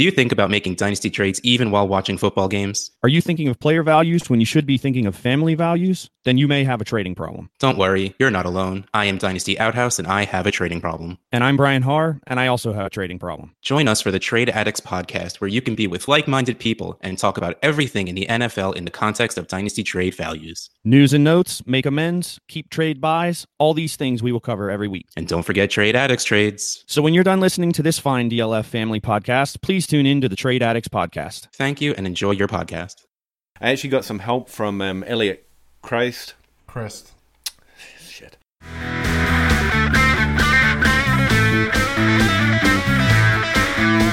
Do you think about making dynasty trades even while watching football games? Are you thinking of player values when you should be thinking of family values? Then you may have a trading problem. Don't worry, you're not alone. I am Dynasty Outhouse and I have a trading problem. And I'm Brian Haar, and I also have a trading problem. Join us for the Trade Addicts podcast, where you can be with like minded people and talk about everything in the NFL in the context of dynasty trade values. News and notes, make amends, keep trade buys, all these things we will cover every week. And don't forget Trade Addicts trades. So when you're done listening to this fine DLF family podcast, please tune in to the Trade Addicts podcast. Thank you and enjoy your podcast. I actually got some help from um, Elliot Christ. Christ. Shit.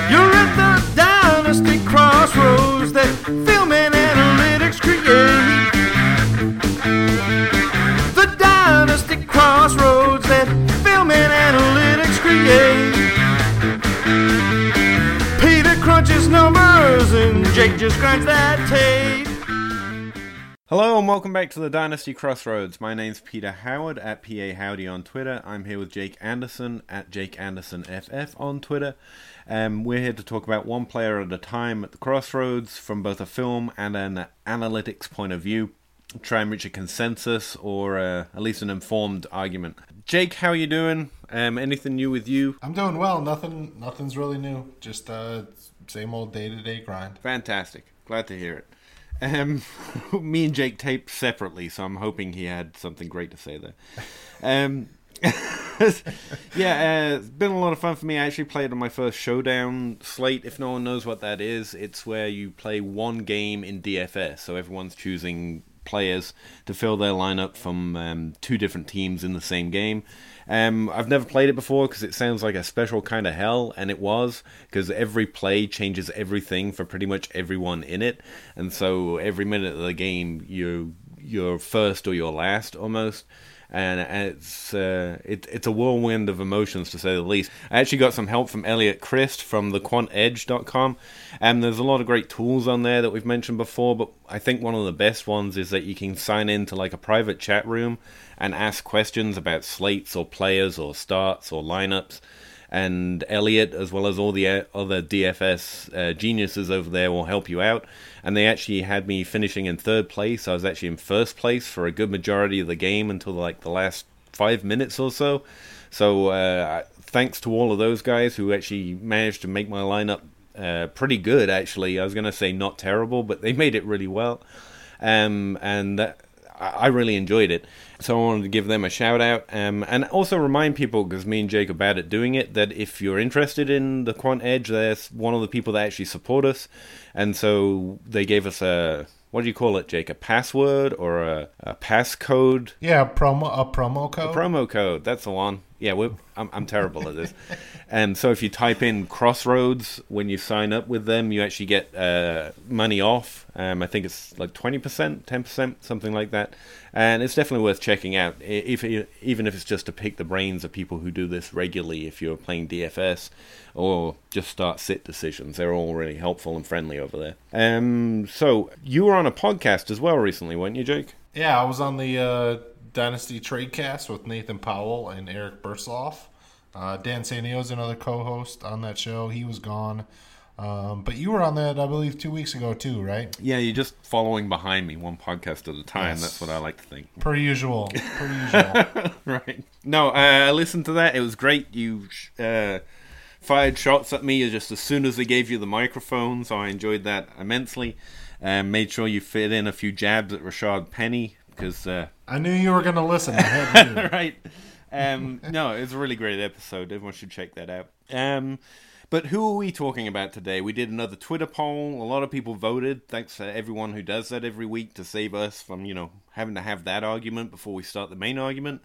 You're at the dynasty crossroads that film and analytics create. The dynasty crossroads crunches numbers and Jake just grinds that tape. Hello and welcome back to the Dynasty Crossroads. My name's Peter Howard at PA Howdy on Twitter. I'm here with Jake Anderson at Jake Anderson FF on Twitter. Um, we're here to talk about one player at a time at the crossroads from both a film and an analytics point of view. Try and reach a consensus or uh, at least an informed argument. Jake, how are you doing? Um, anything new with you? I'm doing well. Nothing. Nothing's really new. Just uh, same old day to day grind. Fantastic. Glad to hear it. Um, me and Jake taped separately, so I'm hoping he had something great to say there. Um, yeah, uh, it's been a lot of fun for me. I actually played on my first Showdown slate. If no one knows what that is, it's where you play one game in DFS, so everyone's choosing players to fill their lineup from um, two different teams in the same game. Um, I've never played it before because it sounds like a special kind of hell, and it was because every play changes everything for pretty much everyone in it, and so every minute of the game you you're first or you're last almost. And it's uh, it, it's a whirlwind of emotions to say the least. I actually got some help from Elliot Christ from thequantedge.com, and there's a lot of great tools on there that we've mentioned before. But I think one of the best ones is that you can sign into like a private chat room and ask questions about slates or players or starts or lineups. And Elliot, as well as all the uh, other DFS uh, geniuses over there, will help you out. And they actually had me finishing in third place. I was actually in first place for a good majority of the game until like the last five minutes or so. So uh, thanks to all of those guys who actually managed to make my lineup uh, pretty good. Actually, I was going to say not terrible, but they made it really well. Um, and that, I really enjoyed it. So I wanted to give them a shout out um, and also remind people, because me and Jake are bad at doing it, that if you're interested in the Quant Edge, there's one of the people that actually support us. And so they gave us a, what do you call it, Jake? A password or a, a passcode? Yeah, promo a promo code. A promo code. That's the one. Yeah, I'm, I'm terrible at this. And so if you type in Crossroads when you sign up with them, you actually get uh, money off. Um, I think it's like 20%, 10%, something like that. And it's definitely worth checking out, if even if it's just to pick the brains of people who do this regularly. If you're playing DFS or just start sit decisions, they're all really helpful and friendly over there. Um, so you were on a podcast as well recently, weren't you, Jake? Yeah, I was on the uh, Dynasty Tradecast with Nathan Powell and Eric Bursloff. Uh, Dan Sanio is another co-host on that show. He was gone. Um, but you were on that, I believe, two weeks ago too, right? Yeah, you're just following behind me, one podcast at a time. Yes. That's what I like to think. Per usual. Per usual. right. No, uh, I listened to that. It was great. You uh, fired shots at me just as soon as they gave you the microphone, so I enjoyed that immensely. Um, made sure you fit in a few jabs at Rashad Penny because uh, I knew you were going to listen. I had to. right. Um, no, it's a really great episode. Everyone should check that out. Um, but who are we talking about today? We did another Twitter poll. A lot of people voted. Thanks to everyone who does that every week to save us from, you know, having to have that argument before we start the main argument.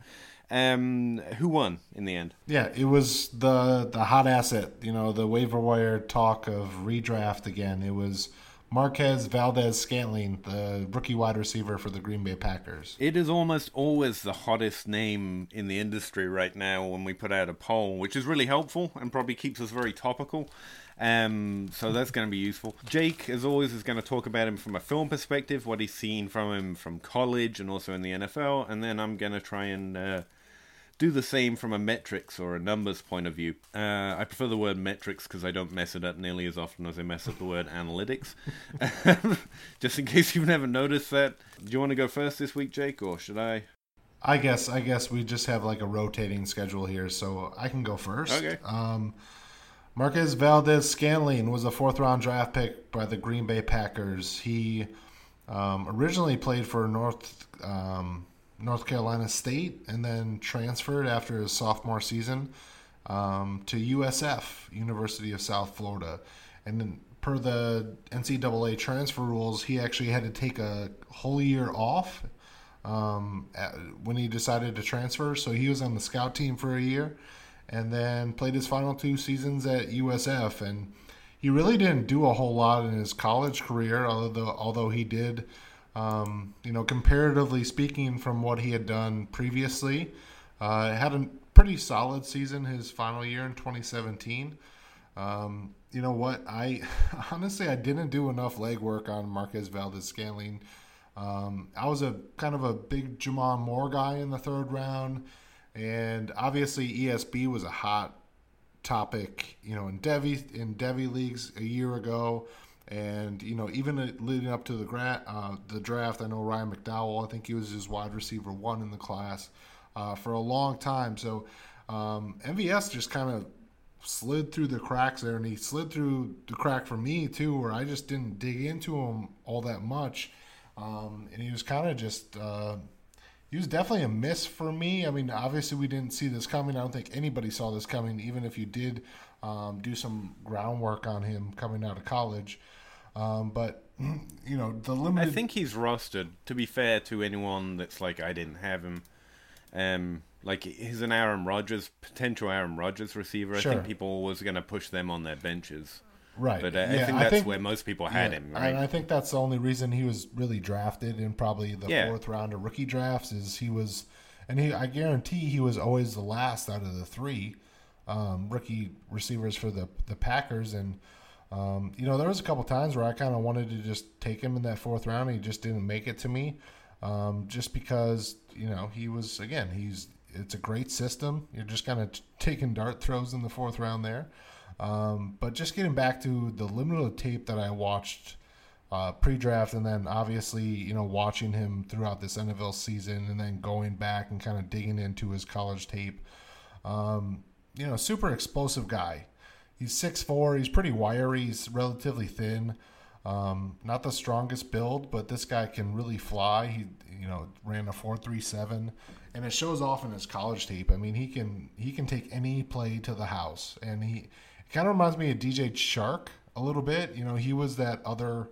Um, who won in the end? Yeah, it was the the hot asset. You know, the waiver wire talk of redraft again. It was Marquez Valdes Scantling, the rookie wide receiver for the Green Bay Packers. It is almost always the hottest name in the industry right now when we put out a poll, which is really helpful and probably keeps us very topical. Um, so that's going to be useful. Jake, as always, is going to talk about him from a film perspective, what he's seen from him from college and also in the NFL, and then I'm going to try and uh, do the same from a metrics or a numbers point of view. Uh, I prefer the word metrics because I don't mess it up nearly as often as I mess up the word analytics. Just in case you've never noticed that. Do you want to go first this week, Jake, or should I? I guess I guess we just have like a rotating schedule here, so I can go first. Okay. Um, Marquez Valdes Scantling was a fourth round draft pick by the Green Bay Packers. He um, originally played for North um, North Carolina State and then transferred after his sophomore season um, to USF, University of South Florida. And then, per the NCAA transfer rules, he actually had to take a whole year off um, at, when he decided to transfer. So he was on the scout team for a year and then played his final two seasons at USF. And he really didn't do a whole lot in his college career, although although he did, um, you know, comparatively speaking, from what he had done previously, uh, had a pretty solid season his final year in 2017. Um, you know what? I honestly I didn't do enough legwork on Marquez Valdes Scantling. Um, I was a kind of a big J'Mon Moore guy in the third round, and obviously ESB was a hot topic, you know, in Devy in Devy leagues a year ago, and you know even leading up to the uh, the draft. I know Ryan McDowell. I think he was his wide receiver one in the class uh, for a long time. So um, MVS just kind of slid through the cracks there, and he slid through the crack for me too, where I just didn't dig into him all that much. Um, and he was kind of just, uh, he was definitely a miss for me. I mean, obviously, we didn't see this coming. I don't think anybody saw this coming, even if you did um, do some groundwork on him coming out of college. Um, but, you know, the limited. I think he's rostered, to be fair to anyone that's like, I didn't have him. Um, like he's an Aaron Rodgers, potential Aaron Rodgers receiver. Sure. I think people was going to push them on their benches. Right. But uh, Yeah, I think that's think- where most people had yeah, him, right? And I think that's the only reason he was really drafted in probably the Yeah. fourth round of rookie drafts is he was, and he I guarantee he was always the last out of the three um, rookie receivers for the the Packers. And um, you know there was a couple times where I kind of wanted to just take him in that fourth round. He just didn't make it to me, um, just because you know he was again he's it's a great system. You're just kind of t- taking dart throws in the fourth round there. Um, but just getting back to the limited tape that I watched uh, pre-draft, and then obviously you know watching him throughout this NFL season, and then going back and kind of digging into his college tape. Um, you know, super explosive guy. He's 6'4", He's pretty wiry. He's relatively thin. Um, not the strongest build, but this guy can really fly. He, you know, ran a four three seven, and it shows off in his college tape. I mean, he can he can take any play to the house, and he kind of reminds me of DJ Chark a little bit. You know, he was that other,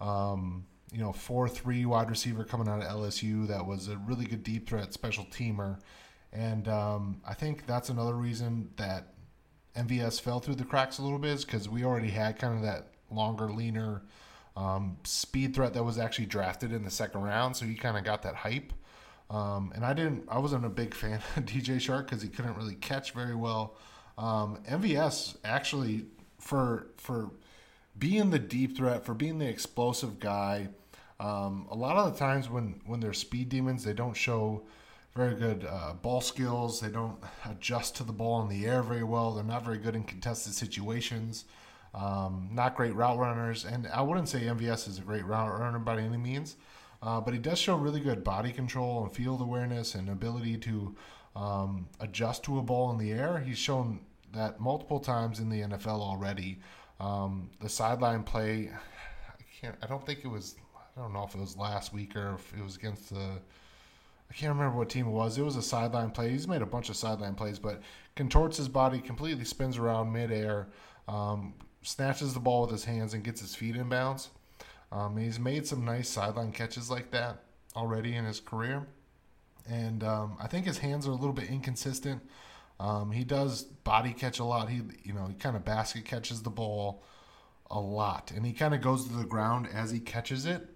um, you know, four three wide receiver coming out of LSU that was a really good deep threat special teamer, and um, I think that's another reason that MVS fell through the cracks a little bit is because we already had kind of that longer, leaner um, speed threat that was actually drafted in the second round, so he kind of got that hype. Um, and I didn't, I wasn't a big fan of DJ Chark because he couldn't really catch very well. Um, MVS actually for for being the deep threat, for being the explosive guy. Um, a lot of the times when when they're speed demons, they don't show very good uh, ball skills. They don't adjust to the ball in the air very well. They're not very good in contested situations. Um, not great route runners, and I wouldn't say MVS is a great route runner by any means, uh, but he does show really good body control and field awareness and ability to um, adjust to a ball in the air. He's shown that multiple times in the NFL already. Um, the sideline play, I can't. I don't think it was. I don't know if it was last week or if it was against the. I can't remember what team it was. It was a sideline play. He's made a bunch of sideline plays, but contorts his body, completely spins around midair, um, snatches the ball with his hands, and gets his feet in bounds. Um, he's made some nice sideline catches like that already in his career, and um, I think his hands are a little bit inconsistent. Um, he does body catch a lot. He, you know, he kind of basket catches the ball a lot, and he kind of goes to the ground as he catches it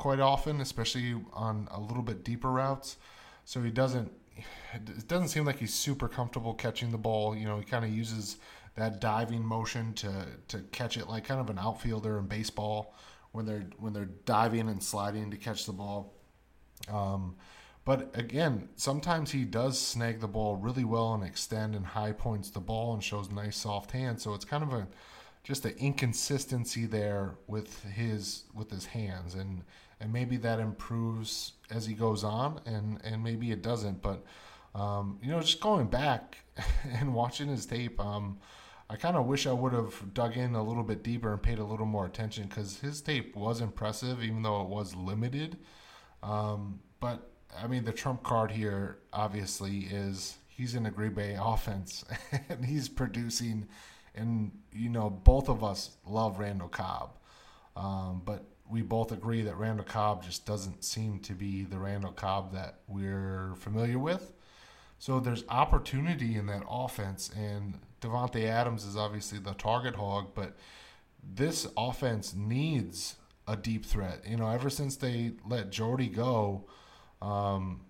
quite often, especially on a little bit deeper routes. So he doesn't. It doesn't seem like he's super comfortable catching the ball. You know, he kind of uses that diving motion to to catch it like kind of an outfielder in baseball when they're when they're diving and sliding to catch the ball. Um, But again, sometimes he does snag the ball really well and extend and high points the ball and shows nice soft hands. So it's kind of a just an inconsistency there with his with his hands and and maybe that improves as he goes on and and maybe it doesn't but um, you know just going back and watching his tape um, I kind of wish I would have dug in a little bit deeper and paid a little more attention because his tape was impressive even though it was limited. Um, but I mean the trump card here obviously is he's in a Green Bay offense and he's producing and you know both of us love Randall Cobb, um, but we both agree that Randall Cobb just doesn't seem to be the Randall Cobb that we're familiar with. So there's opportunity in that offense, and Davante Adams is obviously the target hog, but this offense needs a deep threat. You know, ever since they let Jordy go, um,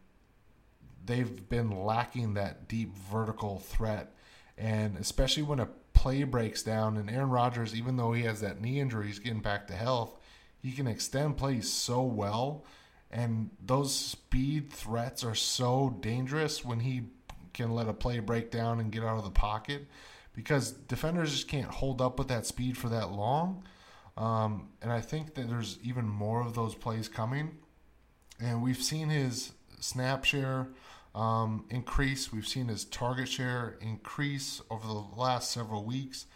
they've been lacking that deep vertical threat, and especially when a play breaks down. And Aaron Rodgers, even though he has that knee injury, he's getting back to health. He can extend plays so well. And those speed threats are so dangerous when he can let a play break down and get out of the pocket because defenders just can't hold up with that speed for that long. Um, and I think that there's even more of those plays coming. And we've seen his snap share um, increase. We've seen his target share increase over the last several weeks.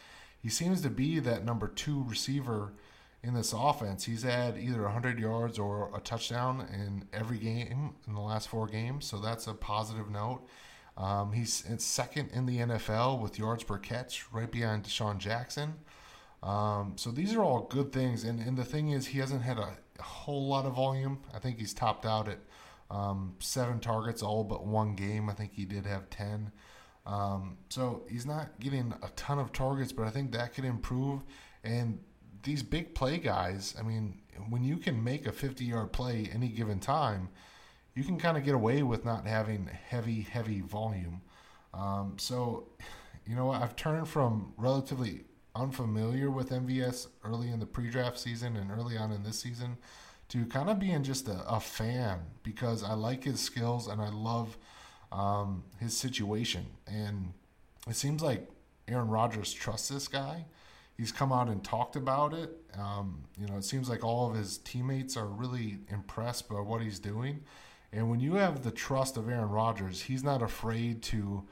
He seems to be that number two receiver in this offense. He's had either 100 yards or a touchdown in every game in the last four games, so that's a positive note. Um, he's second in the NFL with yards per catch, right behind DeSean Jackson. Um, so these are all good things, and, and the thing is, he hasn't had a, a whole lot of volume. I think he's topped out at um, seven targets, all but one game. I think he did have 10. Um, so he's not getting a ton of targets, but I think that could improve. And these big play guys, I mean, when you can make a 50 yard play any given time, you can kind of get away with not having heavy, heavy volume. Um, so, you know, I've turned from relatively unfamiliar with MVS early in the pre draft season and early on in this season to kind of being just a, a fan because I like his skills and I love um, his situation. And it seems like Aaron Rodgers trusts this guy. He's come out and talked about it. Um, you know, it seems like all of his teammates are really impressed by what he's doing. And when you have the trust of Aaron Rodgers, he's not afraid to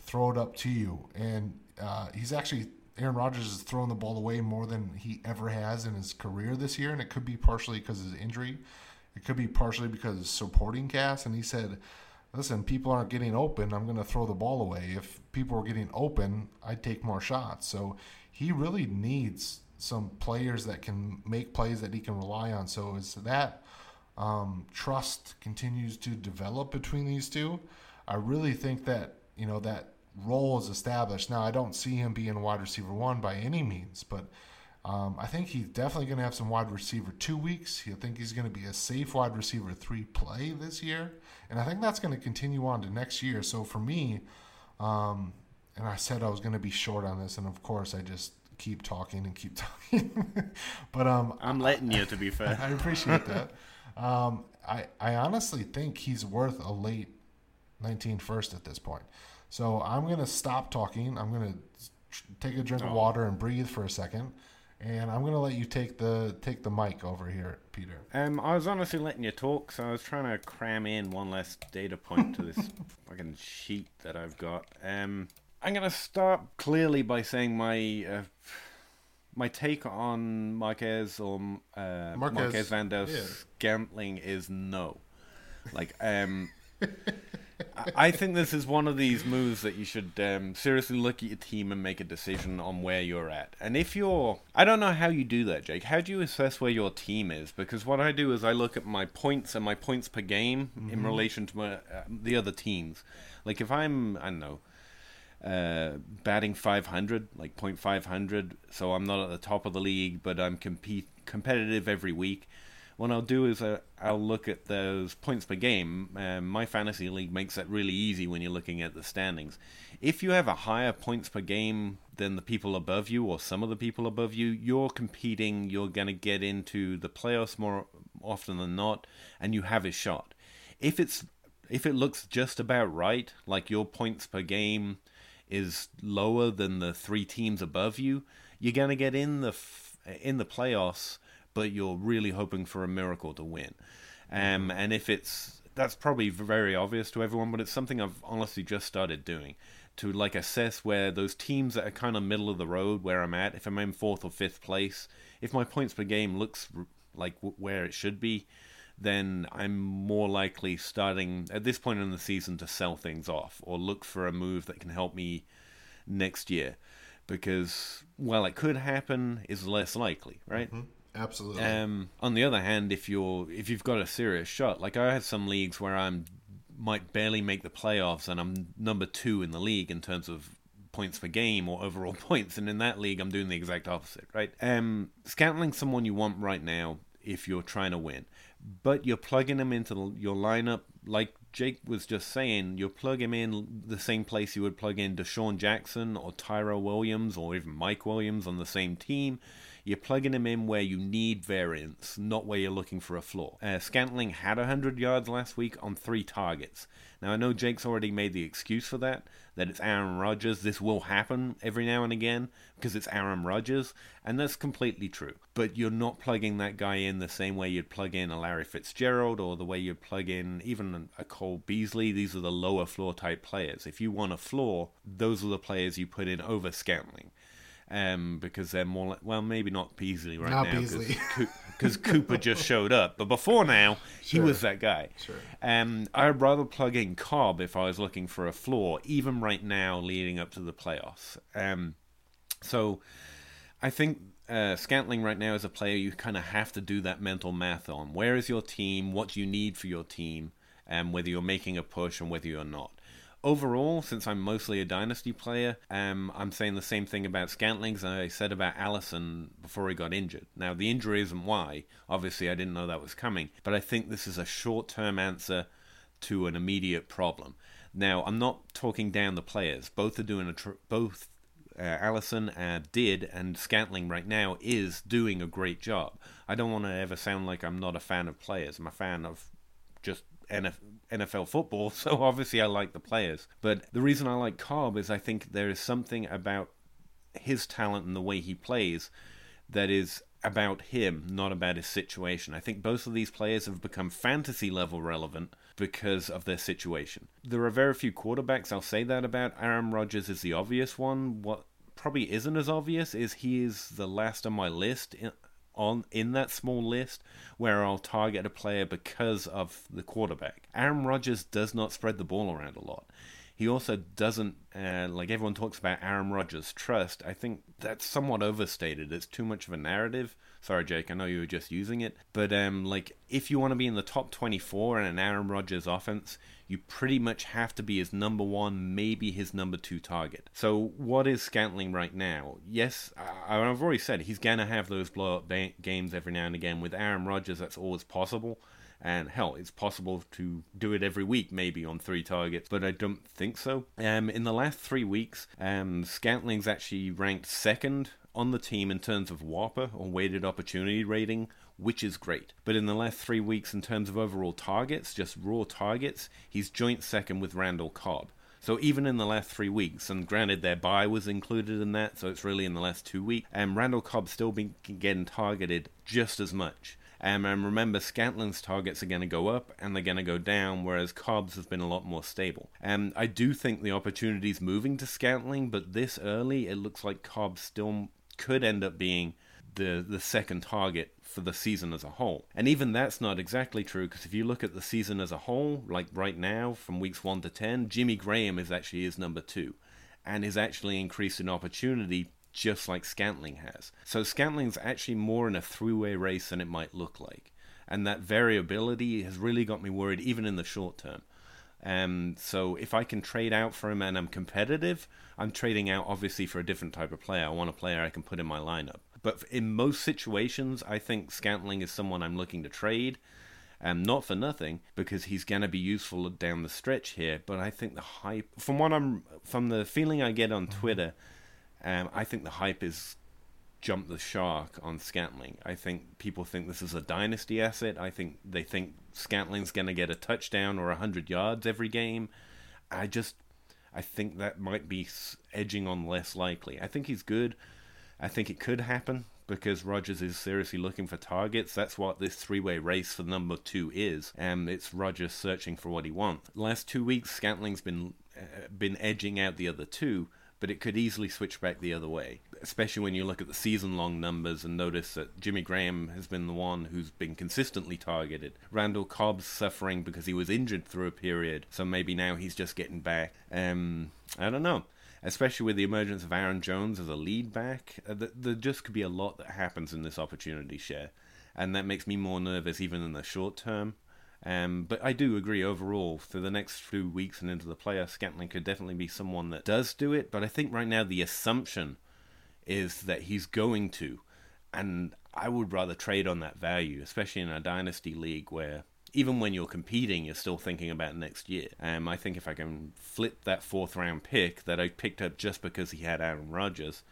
throw it up to you. And uh, he's actually Aaron Rodgers is throwing the ball away more than he ever has in his career this year, and it could be partially because of his injury. It could be partially because of supporting cast. And he said, "Listen, people aren't getting open. I'm going to throw the ball away. If people were getting open, I'd take more shots." So he really needs some players that can make plays that he can rely on. So as that um, trust continues to develop between these two, I really think that you know that role is established. Now, I don't see him being wide receiver one by any means, but um, I think he's definitely going to have some wide receiver two weeks. I think he's going to be a safe wide receiver three play this year, and I think that's going to continue on to next year. So for me, um, and I said I was going to be short on this, and of course I just keep talking and keep talking. but um, I'm letting you, to be fair. I appreciate that. Um, I I honestly think he's worth a late 19 first at this point. So I'm going to stop talking. I'm going to take a drink oh. of water and breathe for a second. And I'm gonna let you take the take the mic over here, Peter. Um, I was honestly letting you talk, so I was trying to cram in one last data point to this fucking sheet that I've got. Um, I'm gonna start clearly by saying my uh, my take on Marquez or uh, Marquez, Marquez Vandos yeah. Scantling is no. Like, um, I think this is one of these moves that you should um, seriously look at your team and make a decision on where you're at. And if you're, I don't know how you do that, Jake. How do you assess where your team is? Because what I do is I look at my points and my points per game mm-hmm. in relation to my, uh, the other teams. Like if I'm, I don't know, uh, batting 500, like point 500, so I'm not at the top of the league, but I'm compete competitive every week what I'll do is uh, I'll look at those points per game. Um, my fantasy league makes that really easy when you're looking at the standings. If you have a higher points per game than the people above you or some of the people above you, you're competing. You're going to get into the playoffs more often than not, and you have a shot. if it's if it looks just about right, like your points per game is lower than the three teams above you, you're gonna get in the f- in the playoffs, but you're really hoping for a miracle to win. Um, and if it's that's probably very obvious to everyone, but it's something I've honestly just started doing to like assess where those teams that are kind of middle of the road where I'm at. If I'm in fourth or fifth place, if my points per game looks r- like w- where it should be, then I'm more likely starting at this point in the season to sell things off or look for a move that can help me next year. Because while it could happen, is less likely, right? Absolutely. Um, on the other hand, if you're if you've got a serious shot, like I have some leagues where I'm might barely make the playoffs and I'm number two in the league in terms of points per game or overall points, and in that league I'm doing the exact opposite, right? Um, Scantling's someone you want right now if you're trying to win, but you're plugging him into your lineup like Jake was just saying. You're plugging him in the same place you would plug in DeSean Jackson or Tyrell Williams or even Mike Williams on the same team. You're plugging him in where you need variance, not where you're looking for a flaw. Uh, Scantling had 100 yards last week on three targets. Now, I know Jake's already made the excuse for that, that it's Aaron Rodgers. This will happen every now and again because it's Aaron Rodgers, and that's completely true. But you're not plugging that guy in the same way you'd plug in a Larry Fitzgerald or the way you'd plug in even a Cole Beasley. These are the lower floor type players. If you want a floor, those are the players you put in over Scantling um, because they're more like, well, maybe not Beasley right Not now because Cooper just showed up. But before now, he was that guy. Sure. Um, I'd rather plug in Cobb if I was looking for a floor, even right now, leading up to the playoffs. Um, so I think uh, Scantling right now as a player you kind of have to do that mental math on. Where is your team? What do you need for your team? Um, whether you're making a push and whether you're not. Overall, since I'm mostly a dynasty player, um, I'm saying the same thing about Scantling as I said about Allison before he got injured. Now, the injury isn't why. Obviously, I didn't know that was coming. But I think this is a short term answer to an immediate problem. Now, I'm not talking down the players. Both are doing a tr- both uh, Allison uh, did and Scantling right now is doing a great job. I don't want to ever sound like I'm not a fan of players. I'm a fan of just NF- NFL football, so obviously I like the players. But the reason I like Cobb is I think there is something about his talent and the way he plays that is about him, not about his situation. I think both of these players have become fantasy level relevant because of their situation. There are very few quarterbacks I'll say that about. Aaron Rodgers is the obvious one. What probably isn't as obvious is he is the last on my list on in that small list where I'll target a player because of the quarterback. Aaron Rodgers does not spread the ball around a lot. He also doesn't, uh, like everyone talks about Aaron Rodgers' trust. I think that's somewhat overstated. It's too much of a narrative. Sorry, Jake, I know you were just using it. But, um, like, if you want to be in the top 24 in an Aaron Rodgers offense, you pretty much have to be his number one, maybe his number two target. So, what is Scantling right now? Yes, I- I've already said he's going to have those blow up ba- games every now and again. With Aaron Rodgers, that's always possible. And hell, it's possible to do it every week, maybe on three targets, but I don't think so. Um, in the last three weeks, um, Scantling's actually ranked second on the team in terms of WOPR or weighted opportunity rating, which is great. But in the last three weeks, in terms of overall targets, just raw targets, he's joint second with Randall Cobb. So even in the last three weeks, and granted their buy was included in that, so it's really in the last two weeks, and Randall Cobb's still been getting targeted just as much. And remember, Scantling's targets are going to go up and they're going to go down, whereas Cobb's has been a lot more stable. Um, I do think the opportunity's moving to Scantling, but this early, it looks like Cobb still could end up being the the second target for the season as a whole. And even that's not exactly true because if you look at the season as a whole, like right now from weeks 1 to 10, Jimmy Graham is actually his number 2 and is actually increased in opportunity just like Scantling has. So Scantling's actually more in a three-way race than it might look like. And that variability has really got me worried even in the short term. Um, so if I can trade out for him and I'm competitive, I'm trading out obviously for a different type of player. I want a player I can put in my lineup. But in most situations, I think Scantling is someone I'm looking to trade. Um, not for nothing, because he's going to be useful down the stretch here. But I think the hype, from what I'm, from the feeling I get on Twitter, um, I think the hype is jumped the shark on Scantling. I think people think this is a dynasty asset. I think they think Scantling's going to get a touchdown or 100 yards every game. I just I think that might be edging on less likely. I think he's good. I think it could happen because Rodgers is seriously looking for targets. That's what this three-way race for number two is. and it's Rodgers searching for what he wants. Last two weeks, Scantling's been uh, been edging out the other two, but it could easily switch back the other way, especially when you look at the season long numbers and notice that Jimmy Graham has been the one who's been consistently targeted. Randall Cobb's suffering because he was injured through a period, so maybe now he's just getting back. Um, I don't know. Especially with the emergence of Aaron Jones as a lead back, uh, there just could be a lot that happens in this opportunity share, and that makes me more nervous even in the short term. Um, but I do agree overall for the next few weeks and into the player, Scantling could definitely be someone that does do it. But I think right now the assumption is that he's going to, and I would rather trade on that value, especially in a dynasty league where even when you're competing, you're still thinking about next year. Um, I think if I can flip that fourth round pick that I picked up just because he had Aaron Rodgers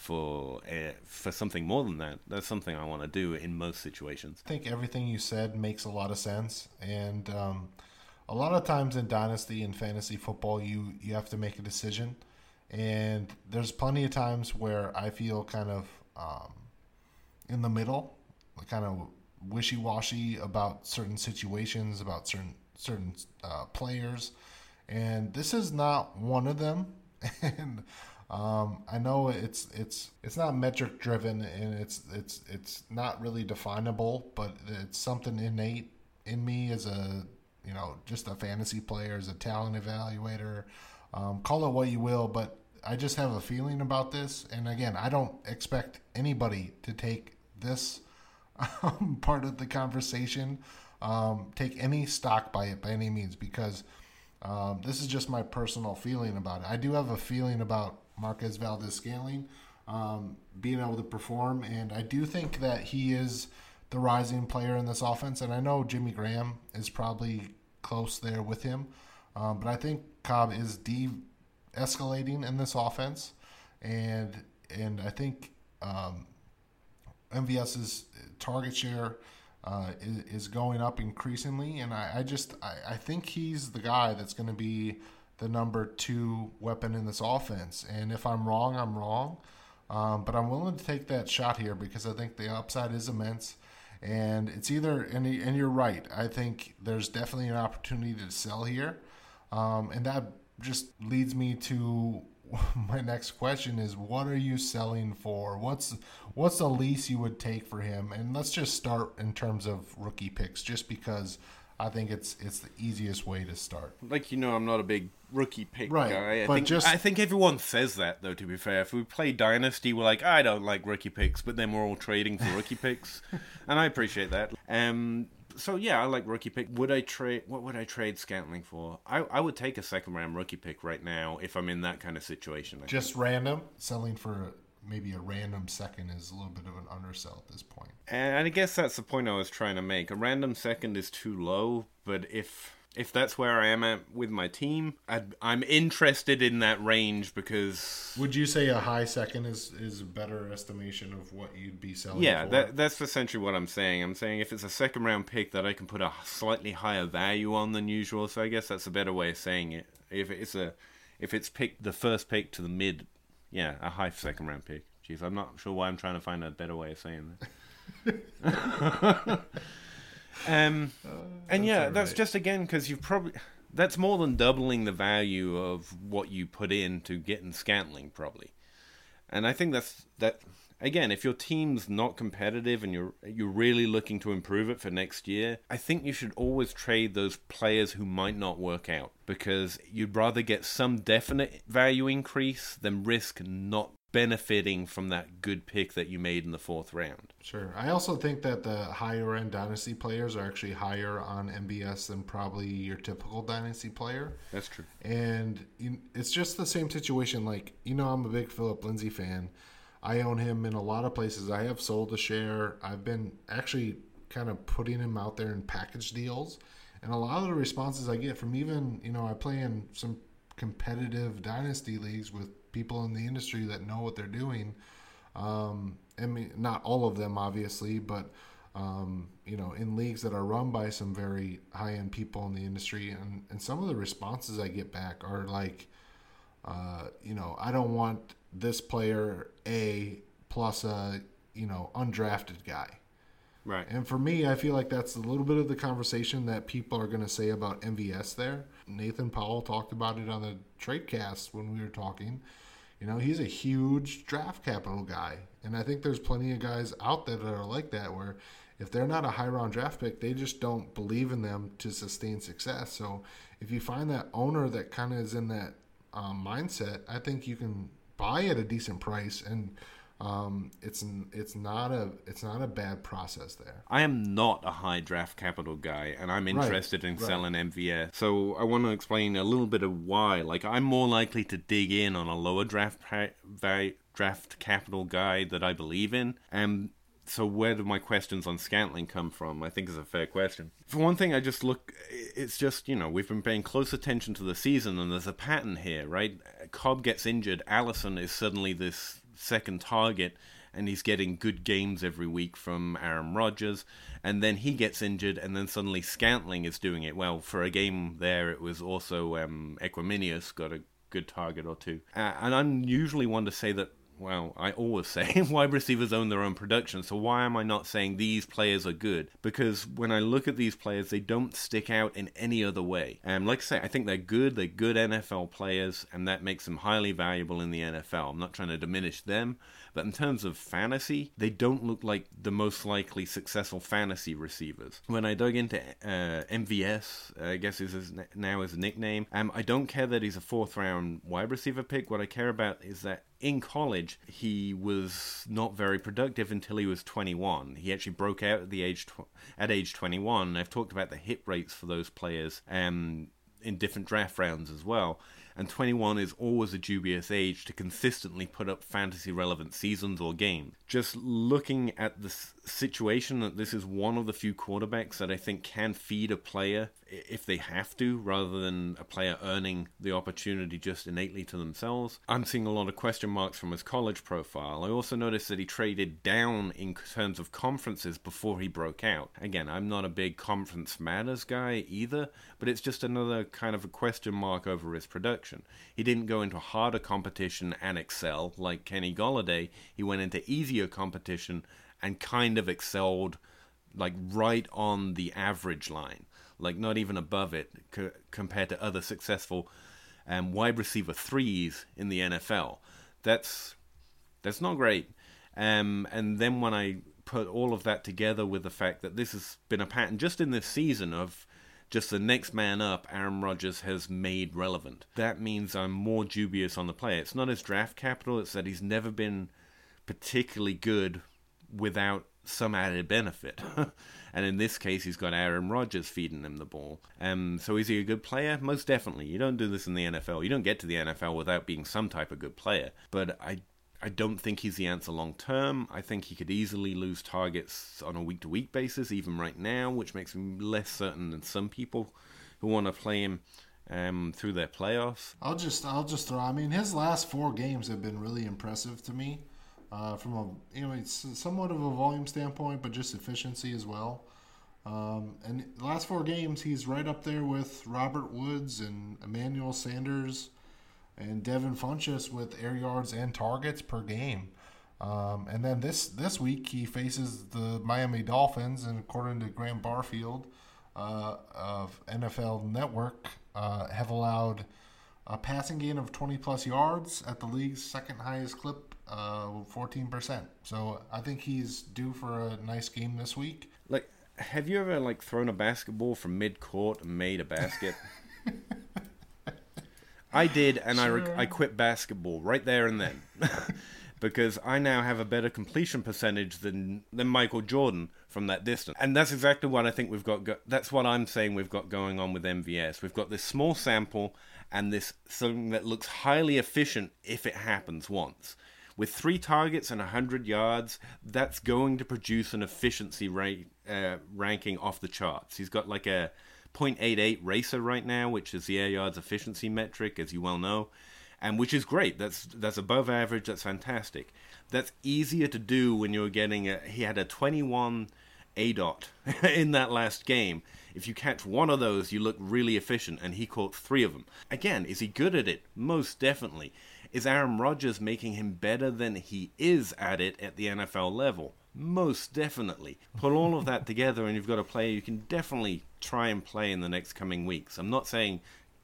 for uh, for something more than that. That's something I want to do in most situations. I think everything you said makes a lot of sense, and um, a lot of times in dynasty and fantasy football, you you have to make a decision, and there's plenty of times where I feel kind of um, in the middle, kind of wishy washy about certain situations, about certain certain uh, players, and this is not one of them. and um, I know it's it's it's not metric driven and it's it's it's not really definable, but it's something innate in me as a you know just a fantasy player, as a talent evaluator. Um, call it what you will, but I just have a feeling about this. And again, I don't expect anybody to take this um, part of the conversation, um, take any stock by it by any means, because um, this is just my personal feeling about it. I do have a feeling about Marquez Valdes Scantling um, being able to perform. And I do think that he is the rising player in this offense. And I know Jimmy Graham is probably close there with him. Um, but I think Cobb is de escalating in this offense. And and I think um, MVS's target share uh, is, is, going up increasingly. And I, I just I, I think he's the guy that's going to be the number two weapon in this offense. And if I'm wrong, I'm wrong. Um, but I'm willing to take that shot here because I think the upside is immense. And it's either, and, and you're right, I think there's definitely an opportunity to sell here. Um, and that just leads me to my next question is what are you selling for? What's what's the lease you would take for him? And let's just start in terms of rookie picks, just because I think it's it's the easiest way to start. Like you know, I'm not a big rookie pick right, guy. I but think just, I think everyone says that though. To be fair, if we play Dynasty, we're like, I don't like rookie picks, but then we're all trading for rookie picks, and I appreciate that. Um, so yeah, I like rookie pick. Would I trade? What would I trade Scantling for? I I would take a second round rookie pick right now if I'm in that kind of situation. Just random selling for maybe a random second is a little bit of an undersell at this point. And I guess that's the point I was trying to make. A random second is too low, but if if that's where I am at with my team, i am interested in that range because. Would you say a high second is is a better estimation of what you'd be selling? Yeah, that that's essentially what I'm saying. I'm saying if it's a second round pick that I can put a slightly higher value on than usual. So I guess that's a better way of saying it. If it's a if it's picked the first pick to the mid yeah, a high second round pick. Jeez, I'm not sure why I'm trying to find a better way of saying that. um, uh, and yeah, right. that's just again because you've probably that's more than doubling the value of what you put in to getting Scantling probably, and I think that's that again, if your team's not competitive and you're you're really looking to improve it for next year, I think you should always trade those players who might not work out because you'd rather get some definite value increase than risk not benefiting from that good pick that you made in the fourth round. Sure. I also think that the higher end dynasty players are actually higher on MVS than probably your typical dynasty player. That's true. And it's just the same situation. Like, you know, I'm a big Philip Lindsay fan. I own him in a lot of places. I have sold a share. I've been actually kind of putting him out there in package deals. And a lot of the responses I get from even, you know, I play in some competitive dynasty leagues with people in the industry that know what they're doing. Um, I mean, not all of them, obviously, but um, you know, in leagues that are run by some very high end people in the industry, and, and some of the responses I get back are like, uh, you know, I don't want this player A plus a you know undrafted guy. Right. And for me, I feel like that's a little bit of the conversation that people are going to say about MVS there. Nathan Powell talked about it on the trade cast when we were talking. You know, he's a huge draft capital guy. And I think there's plenty of guys out there that are like that where if they're not a high round draft pick, they just don't believe in them to sustain success. So if you find that owner that kind of is in that um, mindset, I think you can buy at a decent price and um, it's it's not a it's not a bad process there. I am not a high draft capital guy, and I'm interested in right. selling MVS. So I want to explain a little bit of why. Like I'm more likely to dig in on a lower draft pa- va- draft capital guy that I believe in, and so where do my questions on Scantling come from? I think is a fair question. For one thing, I just look. It's just you know we've been paying close attention to the season, and there's a pattern here, right? Cobb gets injured. Allison is suddenly this second target and he's getting good games every week from Aaron Rodgers. And then he gets injured and then suddenly Scantling is doing it. Well for a game there it was also um, Equanimeous got a good target or two. Uh, and I'm usually one to say that well, I always say wide receivers own their own production, so why am I not saying these players are good? Because when I look at these players, they don't stick out in any other way. And like I say, I think they're good, they're good NFL players, and that makes them highly valuable in the NFL. I'm not trying to diminish them, but in terms of fantasy, they don't look like the most likely successful fantasy receivers. When I dug into uh, MVS, I guess is his, now his nickname, um, I don't care that he's a fourth round wide receiver pick. What I care about is that in college, he was not very productive until he was 21. He actually broke out at the age tw- at age 21. I've talked about the hit rates for those players um, in different draft rounds as well. And 21 is always a dubious age to consistently put up fantasy relevant seasons or games. Just looking at the situation that this is one of the few quarterbacks that I think can feed a player if they have to, rather than a player earning the opportunity just innately to themselves. I'm seeing a lot of question marks from his college profile. I also noticed that he traded down in terms of conferences before he broke out. Again, I'm not a big conference matters guy either, but it's just another kind of a question mark over his production. He didn't go into harder competition and excel like Kenny Golladay. He went into easier competition and kind of excelled like right on the average line, like not even above it co- compared to other successful um, wide receiver threes in the NFL. That's that's not great. Um, and then when I put all of that together with the fact that this has been a pattern just in this season of just the next man up Aaron Rodgers has made relevant. That means I'm more dubious on the player. It's not his draft capital, it's that he's never been particularly good without some added benefit. and in this case, he's got Aaron Rodgers feeding him the ball. Um, so is he a good player? Most definitely. You don't do this in the NFL. You don't get to the NFL without being some type of good player. But I I don't think he's the answer long term. I think he could easily lose targets on a week to week basis, even right now, which makes him less certain than some people who want to play him um, through their playoffs. I'll just I'll just throw. I mean, his last four games have been really impressive to me, uh, from a you know it's somewhat of a volume standpoint, but just efficiency as well. Um, and last four games, he's right up there with Robert Woods and Emmanuel Sanders and Devin Funchess with air yards and targets per game. Um, and then this this week he faces the Miami Dolphins, and according to Graham Barfield uh, of NFL Network, uh, have allowed a passing gain of 20 plus yards at the league's second highest clip, uh, 14%. So I think he's due for a nice game this week. Like, have you ever like thrown a basketball from mid court and made a basket? I did, and I re- I quit basketball right there and then. because I now have a better completion percentage than than Michael Jordan from that distance. And that's exactly what I think we've got go- that's what I'm saying we've got going on with MVS. We've got this small sample and this something that looks highly efficient if it happens once. With three targets and 100 yards, that's going to produce an efficiency rate uh, ranking off the charts. He's got like a 0.88 RACR right now, which is the air yards efficiency metric, as you well know. and which is great. That's that's above average. That's fantastic. That's easier to do when you're getting a. He had a 21 aDOT in that last game. If you catch one of those, you look really efficient, and he caught three of them. Again, is he good at it? Most definitely. Is Aaron Rodgers making him better than he is at it at the NFL level? Most definitely. Put all of that together, and you've got a player you can definitely try and play in the next coming weeks. I'm not saying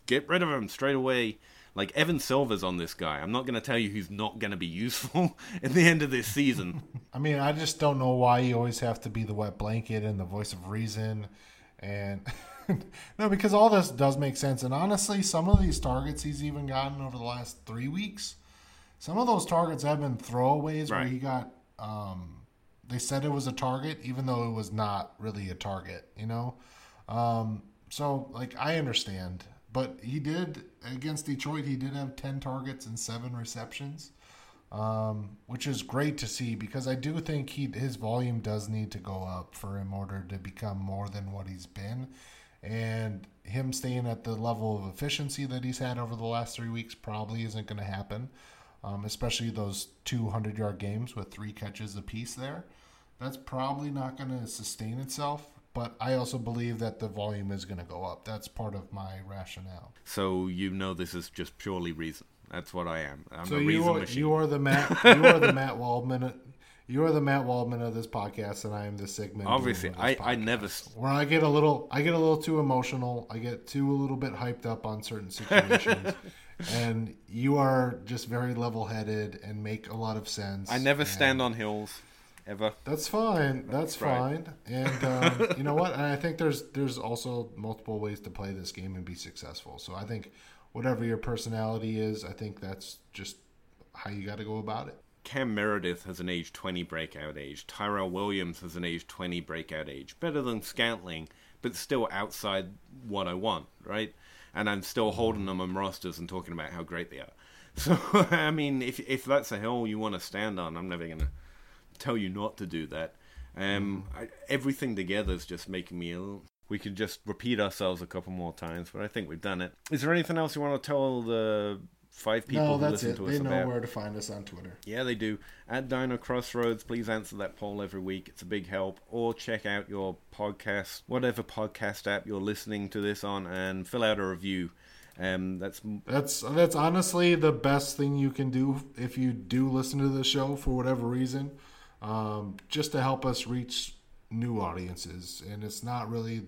get rid of him straight away. Like Evan Silva's on this guy. I'm not going to tell you who's not going to be useful at the end of this season. I mean, I just don't know why you always have to be the wet blanket and the voice of reason. And no, because all this does make sense. And honestly, some of these targets he's even gotten over the last three weeks, some of those targets have been throwaways where he got. Um, they said it was a target, even though it was not really a target. You know, um, so like I understand, but he did against Detroit. He did have ten targets and seven receptions um, which is great to see because I do think he his volume does need to go up for him in order to become more than what he's been, and him staying at the level of efficiency that he's had over the last three weeks probably isn't going to happen, um, especially those 200 yard games with three catches apiece there. That's probably not going to sustain itself. But I also believe that the volume is going to go up. That's part of my rationale. So you know this is just purely reason. That's what I am. I'm So a reason are, machine. you are the Matt you are the Matt Waldman you are the Matt Waldman of this podcast, and I am the Sigmund. Obviously, I, I never. Where I get a little, I get a little too emotional. I get too a little bit hyped up on certain situations, and you are just very level-headed and make a lot of sense. I never and stand on hills, ever. That's fine. That's Right. fine. And um, you know what? And I think there's there's also multiple ways to play this game and be successful. So I think whatever your personality is, I think that's just how you got to go about it. Cam Meredith has an age 20 breakout age. Tyrell Williams has an age 20 breakout age. Better than Scantling, but still outside what I want, right? And I'm still holding them on rosters and talking about how great they are. So, I mean, if, if that's a hill you want to stand on, I'm never going to tell you not to do that. Um, I, everything together is just making me ill. We could just repeat ourselves a couple more times, but I think we've done it. Is there anything else you want to tell the five people no, who that's listen it. to They us know about? where to find us on Twitter. Yeah, they do. At Dino Crossroads, please answer that poll every week. It's a big help. Or check out your podcast, whatever podcast app you're listening to this on, and fill out a review. Um, that's That's that's honestly the best thing you can do if you do listen to the show for whatever reason, um, just to help us reach new audiences. And it's not really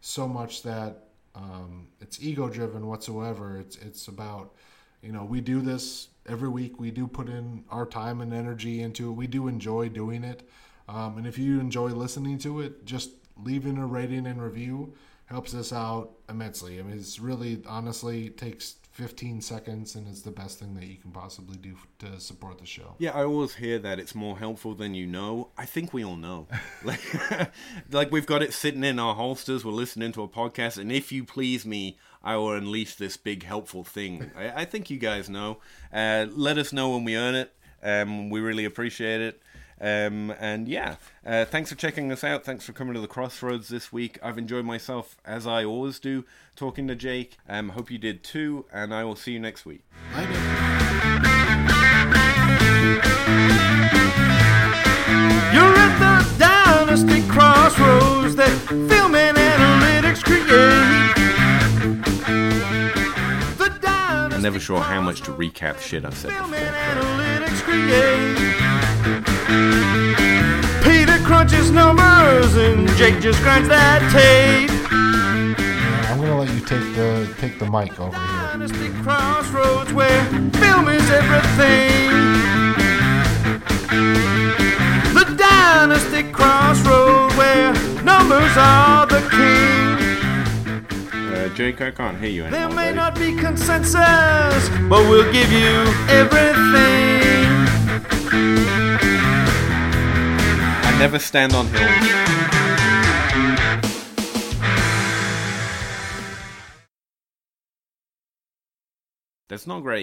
so much that um, it's ego driven whatsoever. It's it's about you know we do this every week. We do put in our time and energy into it. We do enjoy doing it. Um, and if you enjoy listening to it, just leaving a rating and review helps us out immensely. I mean, it's really honestly takes 15 seconds and it's the best thing that you can possibly do to support the show. yeah. I always hear that it's more helpful than you know. I think we all know. like, like we've got it sitting in our holsters. We're listening to a podcast, and if you please me, I will unleash this big helpful thing. I, I think you guys know. Uh, let us know when we earn it. Um, we really appreciate it. Um, and yeah, uh, thanks for checking us out. Thanks for coming to the Crossroads this week. I've enjoyed myself as I always do talking to Jake. Um, hope you did too, and I will see you next week. I know. You're at the dynasty crossroads that film and analytics create. The dynasty I'm never sure how much to recap shit I've said film before. And analytics create. Peter crunches numbers and Jake just grinds that tape. I'm gonna let you take the take the mic over here. Dynasty crossroads where film is everything. The Dynasty Crossroad where numbers are the king. Uh, Jake, I can't hear you There may buddy. not be consensus, but we'll give you everything. Never stand on hills. That's not great.